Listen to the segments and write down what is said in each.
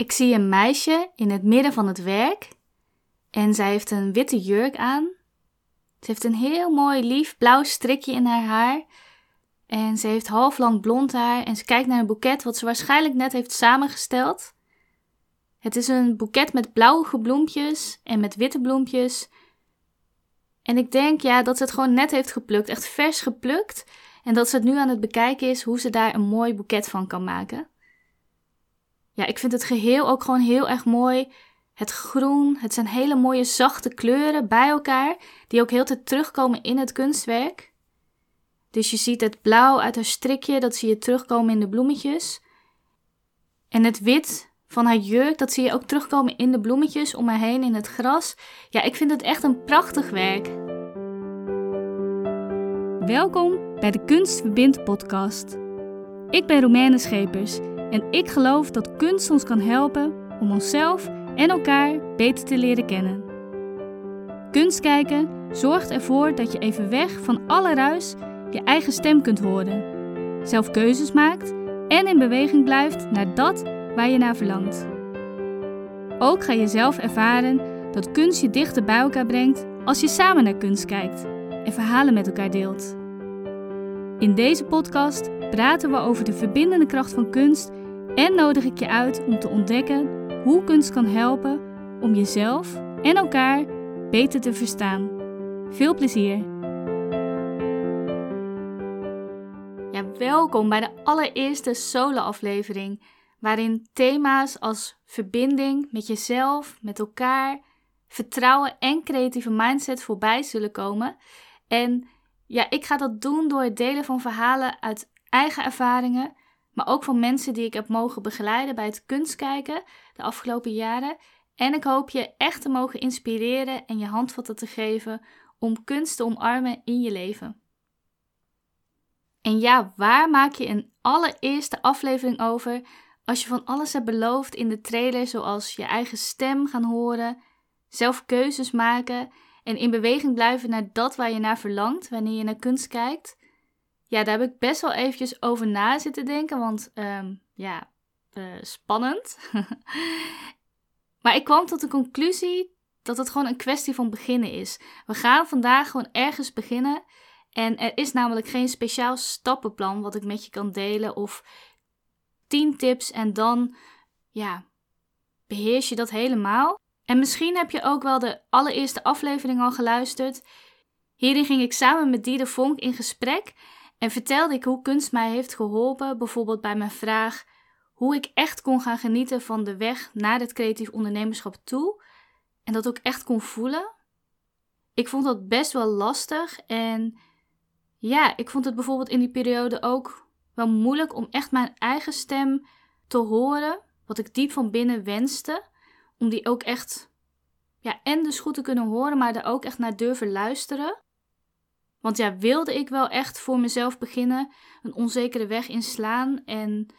Ik zie een meisje in het midden van het werk en zij heeft een witte jurk aan. Ze heeft een heel mooi lief blauw strikje in haar haar. En ze heeft halflang blond haar en ze kijkt naar een boeket wat ze waarschijnlijk net heeft samengesteld. Het is een boeket met blauwe bloempjes en met witte bloempjes. En ik denk ja, dat ze het gewoon net heeft geplukt, echt vers geplukt. En dat ze het nu aan het bekijken is hoe ze daar een mooi boeket van kan maken. Ja, ik vind het geheel ook gewoon heel erg mooi. Het groen, het zijn hele mooie zachte kleuren bij elkaar, die ook heel tijd terugkomen in het kunstwerk. Dus je ziet het blauw uit haar strikje, dat zie je terugkomen in de bloemetjes. En het wit van haar jurk, dat zie je ook terugkomen in de bloemetjes om haar heen in het gras. Ja, ik vind het echt een prachtig werk. Welkom bij de Kunst Verbindt podcast. Ik ben Romaine Schepers en ik geloof dat kunst ons kan helpen om onszelf en elkaar beter te leren kennen. Kunst kijken zorgt ervoor dat je even weg van alle ruis je eigen stem kunt horen, zelf keuzes maakt en in beweging blijft naar dat waar je naar verlangt. Ook ga je zelf ervaren dat kunst je dichter bij elkaar brengt als je samen naar kunst kijkt en verhalen met elkaar deelt. In deze podcast praten we over de verbindende kracht van kunst en nodig ik je uit om te ontdekken hoe kunst kan helpen om jezelf en elkaar beter te verstaan. Veel plezier! Ja, welkom bij de allereerste solo-aflevering, waarin thema's als verbinding met jezelf, met elkaar, vertrouwen en creatieve mindset voorbij zullen komen. En ja, ik ga dat doen door het delen van verhalen uit eigen ervaringen, maar ook van mensen die ik heb mogen begeleiden bij het kunstkijken de afgelopen jaren. En ik hoop je echt te mogen inspireren en je handvatten te geven om kunst te omarmen in je leven. En ja, waar maak je een allereerste aflevering over als je van alles hebt beloofd in de trailer, zoals je eigen stem gaan horen, zelf keuzes maken en in beweging blijven naar dat waar je naar verlangt wanneer je naar kunst kijkt? Ja, daar heb ik best wel eventjes over na zitten denken, want ehm, ja, uh, spannend. maar ik kwam tot de conclusie dat het gewoon een kwestie van beginnen is. We gaan vandaag gewoon ergens beginnen. En er is namelijk geen speciaal stappenplan wat ik met je kan delen of 10 tips en dan ja, beheers je dat helemaal. En misschien heb je ook wel de allereerste aflevering al geluisterd. Hierin ging ik samen met Diede Vonk in gesprek en vertelde ik hoe kunst mij heeft geholpen, bijvoorbeeld bij mijn vraag hoe ik echt kon gaan genieten van de weg naar het creatief ondernemerschap toe en dat ook echt kon voelen. Ik vond dat best wel lastig en ja, ik vond het bijvoorbeeld in die periode ook wel moeilijk om echt mijn eigen stem te horen, wat ik diep van binnen wenste, om die ook echt, ja, en dus goed te kunnen horen, maar er ook echt naar durven luisteren. Want ja, wilde ik wel echt voor mezelf beginnen, een onzekere weg inslaan. En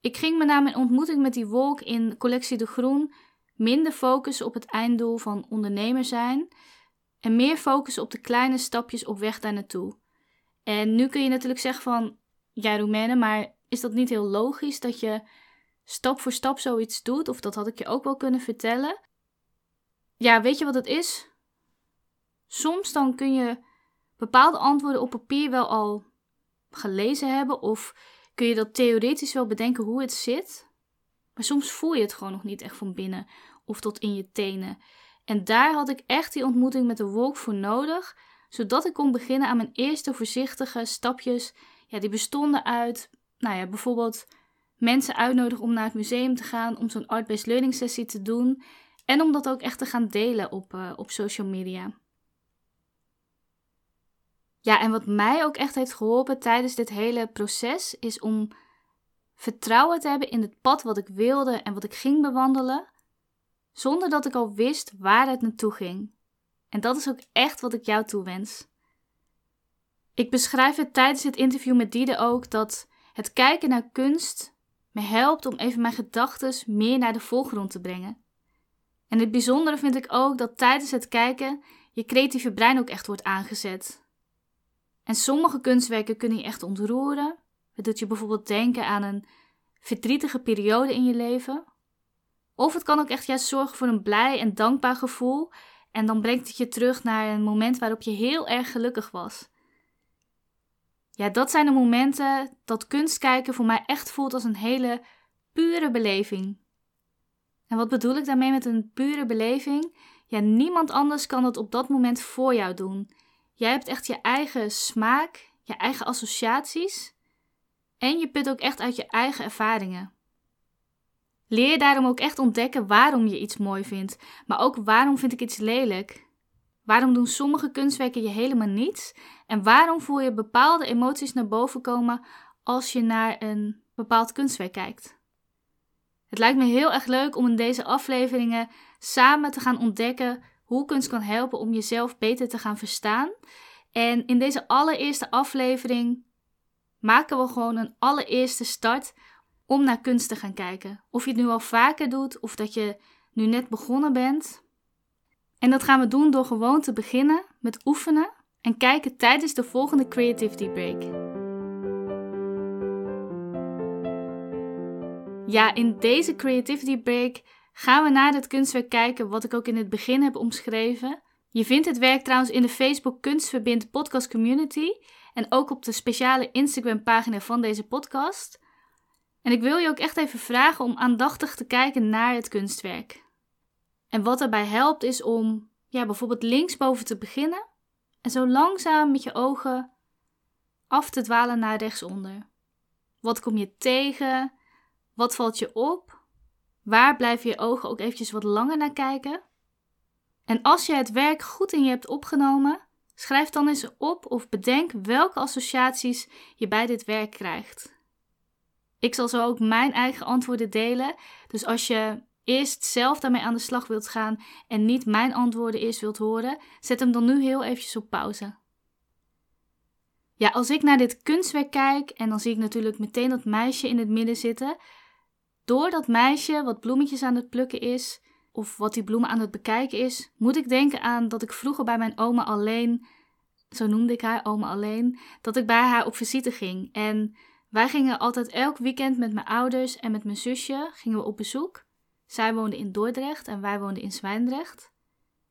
ik ging me na mijn ontmoeting met die wolk in Collectie de Groen minder focussen op het einddoel van ondernemer zijn. En meer focussen op de kleine stapjes op weg daar naartoe. En nu kun je natuurlijk zeggen van, ja Roemene, maar is dat niet heel logisch dat je stap voor stap zoiets doet? Of dat had ik je ook wel kunnen vertellen. Ja, weet je wat het is? Soms dan kun je bepaalde antwoorden op papier wel al gelezen hebben of kun je dat theoretisch wel bedenken hoe het zit. Maar soms voel je het gewoon nog niet echt van binnen of tot in je tenen. En daar had ik echt die ontmoeting met de wolk voor nodig, zodat ik kon beginnen aan mijn eerste voorzichtige stapjes. Ja, die bestonden uit, nou ja, bijvoorbeeld mensen uitnodigen om naar het museum te gaan, om zo'n art-based learning sessie te doen. En om dat ook echt te gaan delen op, uh, op social media. Ja, en wat mij ook echt heeft geholpen tijdens dit hele proces is om vertrouwen te hebben in het pad wat ik wilde en wat ik ging bewandelen, zonder dat ik al wist waar het naartoe ging. En dat is ook echt wat ik jou toewens. Ik beschrijf het tijdens het interview met Diede ook dat het kijken naar kunst me helpt om even mijn gedachten meer naar de voorgrond te brengen. En het bijzondere vind ik ook dat tijdens het kijken je creatieve brein ook echt wordt aangezet. En sommige kunstwerken kunnen je echt ontroeren. Het doet je bijvoorbeeld denken aan een verdrietige periode in je leven. Of het kan ook echt juist zorgen voor een blij en dankbaar gevoel. En dan brengt het je terug naar een moment waarop je heel erg gelukkig was. Ja, dat zijn de momenten dat kunst kijken voor mij echt voelt als een hele pure beleving. En wat bedoel ik daarmee met een pure beleving? Ja, niemand anders kan het op dat moment voor jou doen. Jij hebt echt je eigen smaak, je eigen associaties en je put ook echt uit je eigen ervaringen. Leer daarom ook echt ontdekken waarom je iets mooi vindt, maar ook waarom vind ik iets lelijk. Waarom doen sommige kunstwerken je helemaal niets? En waarom voel je bepaalde emoties naar boven komen als je naar een bepaald kunstwerk kijkt? Het lijkt me heel erg leuk om in deze afleveringen samen te gaan ontdekken hoe kunst kan helpen om jezelf beter te gaan verstaan. En in deze allereerste aflevering maken we gewoon een allereerste start om naar kunst te gaan kijken. Of je het nu al vaker doet of dat je nu net begonnen bent. En dat gaan we doen door gewoon te beginnen met oefenen en kijken tijdens de volgende Creativity Break. Ja, in deze Creativity Break gaan we naar het kunstwerk kijken wat ik ook in het begin heb omschreven. Je vindt het werk trouwens in de Facebook Kunstverbind podcast community en ook op de speciale Instagram pagina van deze podcast. En ik wil je ook echt even vragen om aandachtig te kijken naar het kunstwerk. En wat daarbij helpt is om ja, bijvoorbeeld linksboven te beginnen en zo langzaam met je ogen af te dwalen naar rechtsonder. Wat kom je tegen? Wat valt je op? Waar blijven je ogen ook eventjes wat langer naar kijken? En als je het werk goed in je hebt opgenomen, schrijf dan eens op of bedenk welke associaties je bij dit werk krijgt. Ik zal zo ook mijn eigen antwoorden delen. Dus als je eerst zelf daarmee aan de slag wilt gaan en niet mijn antwoorden eerst wilt horen, zet hem dan nu heel eventjes op pauze. Ja, als ik naar dit kunstwerk kijk en dan zie ik natuurlijk meteen dat meisje in het midden zitten. Door dat meisje wat bloemetjes aan het plukken is, of wat die bloemen aan het bekijken is, moet ik denken aan dat ik vroeger bij mijn oma alleen, zo noemde ik haar, oma alleen, dat ik bij haar op visite ging. En wij gingen altijd elk weekend met mijn ouders en met mijn zusje gingen we op bezoek. Zij woonde in Dordrecht en wij woonden in Zwijndrecht.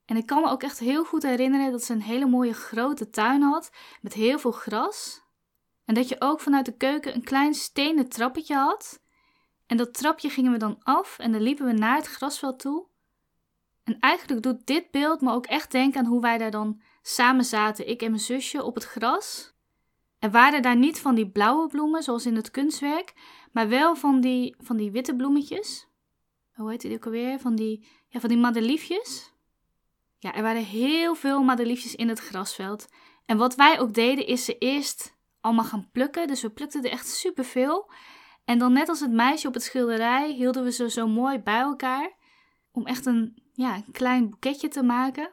En ik kan me ook echt heel goed herinneren dat ze een hele mooie grote tuin had met heel veel gras. En dat je ook vanuit de keuken een klein stenen trappetje had. En dat trapje gingen we dan af en dan liepen we naar het grasveld toe. En eigenlijk doet dit beeld me ook echt denken aan hoe wij daar dan samen zaten, ik en mijn zusje, op het gras. Er waren daar niet van die blauwe bloemen, zoals in het kunstwerk, maar wel van die, van die witte bloemetjes. Hoe heet die ook alweer? Van die, ja, van die madeliefjes. Ja, er waren heel veel madeliefjes in het grasveld. En wat wij ook deden, is ze eerst allemaal gaan plukken. Dus we plukten er echt superveel. En dan net als het meisje op het schilderij, hielden we ze zo mooi bij elkaar. Om echt een, ja, een klein boeketje te maken.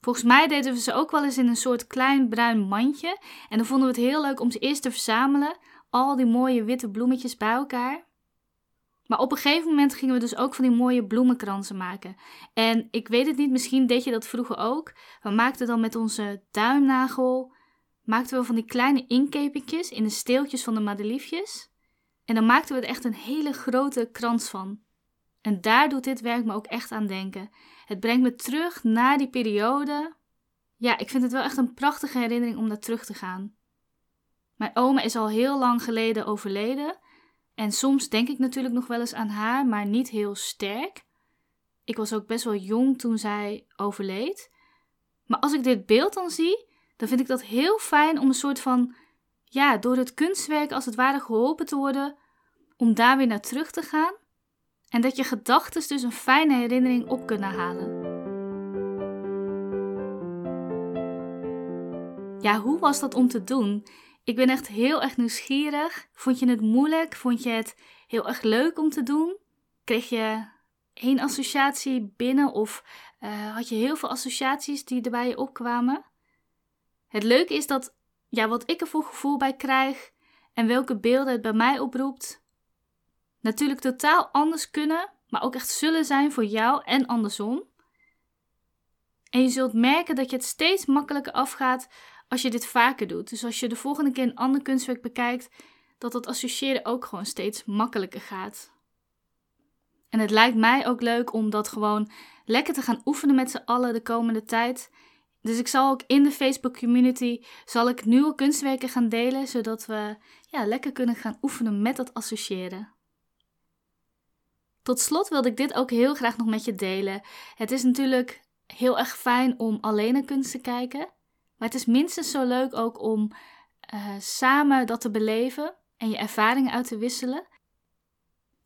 Volgens mij deden we ze ook wel eens in een soort klein bruin mandje. En dan vonden we het heel leuk om ze eerst te verzamelen. Al die mooie witte bloemetjes bij elkaar. Maar op een gegeven moment gingen we dus ook van die mooie bloemenkransen maken. En ik weet het niet, misschien deed je dat vroeger ook. We maakten dan met onze duimnagel, maakten we van die kleine inkepingjes in de steeltjes van de madeliefjes. En dan maakten we er echt een hele grote krans van. En daar doet dit werk me ook echt aan denken. Het brengt me terug naar die periode. Ja, ik vind het wel echt een prachtige herinnering om naar terug te gaan. Mijn oma is al heel lang geleden overleden. En soms denk ik natuurlijk nog wel eens aan haar, maar niet heel sterk. Ik was ook best wel jong toen zij overleed. Maar als ik dit beeld dan zie, dan vind ik dat heel fijn om een soort van, ja, door het kunstwerk als het ware geholpen te worden, om daar weer naar terug te gaan en dat je gedachten dus een fijne herinnering op kunnen halen. Ja, hoe was dat om te doen? Ik ben echt heel erg nieuwsgierig. Vond je het moeilijk? Vond je het heel erg leuk om te doen? Kreeg je één associatie binnen of uh, had je heel veel associaties die er bij je opkwamen? Het leuke is dat ja, wat ik er voor gevoel bij krijg en welke beelden het bij mij oproept, natuurlijk totaal anders kunnen, maar ook echt zullen zijn voor jou en andersom. En je zult merken dat je het steeds makkelijker afgaat als je dit vaker doet. Dus als je de volgende keer een ander kunstwerk bekijkt, dat het associëren ook gewoon steeds makkelijker gaat. En het lijkt mij ook leuk om dat gewoon lekker te gaan oefenen met z'n allen de komende tijd. Dus ik zal ook in de Facebook community zal ik nieuwe kunstwerken gaan delen, zodat we ja, lekker kunnen gaan oefenen met dat associëren. Tot slot wilde ik dit ook heel graag nog met je delen. Het is natuurlijk heel erg fijn om alleen naar kunst te kijken, maar het is minstens zo leuk ook om uh, samen dat te beleven en je ervaringen uit te wisselen.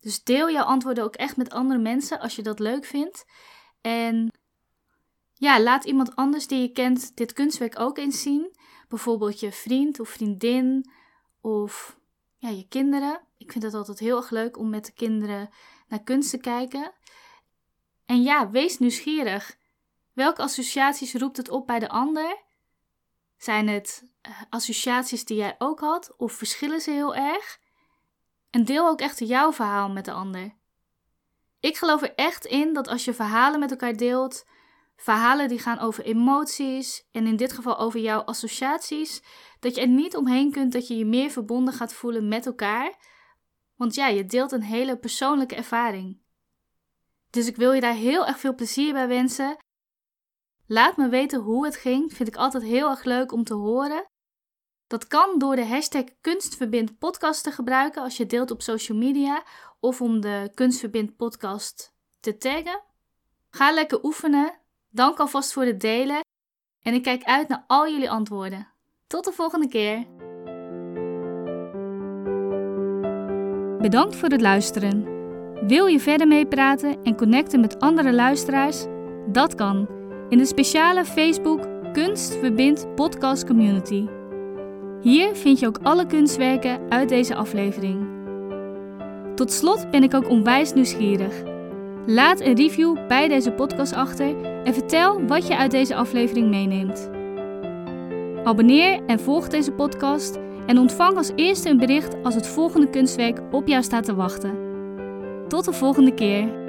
Dus deel jouw antwoorden ook echt met andere mensen als je dat leuk vindt. En ja, laat iemand anders die je kent dit kunstwerk ook eens zien. Bijvoorbeeld je vriend of vriendin of ja, je kinderen. Ik vind het altijd heel erg leuk om met de kinderen naar kunst te kijken. En ja, wees nieuwsgierig. Welke associaties roept het op bij de ander? Zijn het eh, associaties die jij ook had of verschillen ze heel erg? En deel ook echt jouw verhaal met de ander. Ik geloof er echt in dat als je verhalen met elkaar deelt, verhalen die gaan over emoties en in dit geval over jouw associaties, dat je er niet omheen kunt dat je je meer verbonden gaat voelen met elkaar. Want ja, je deelt een hele persoonlijke ervaring. Dus ik wil je daar heel erg veel plezier bij wensen. Laat me weten hoe het ging, vind ik altijd heel erg leuk om te horen. Dat kan door de hashtag Kunstverbind podcast te gebruiken als je deelt op social media of om de Kunstverbind podcast te taggen. Ga lekker oefenen. Dank alvast voor het delen en ik kijk uit naar al jullie antwoorden. Tot de volgende keer. Bedankt voor het luisteren. Wil je verder meepraten en connecten met andere luisteraars? Dat kan in de speciale Facebook Kunst Verbind Podcast Community. Hier vind je ook alle kunstwerken uit deze aflevering. Tot slot ben ik ook onwijs nieuwsgierig. Laat een review bij deze podcast achter en vertel wat je uit deze aflevering meeneemt. Abonneer en volg deze podcast en ontvang als eerste een bericht als het volgende kunstwerk op jou staat te wachten. Tot de volgende keer.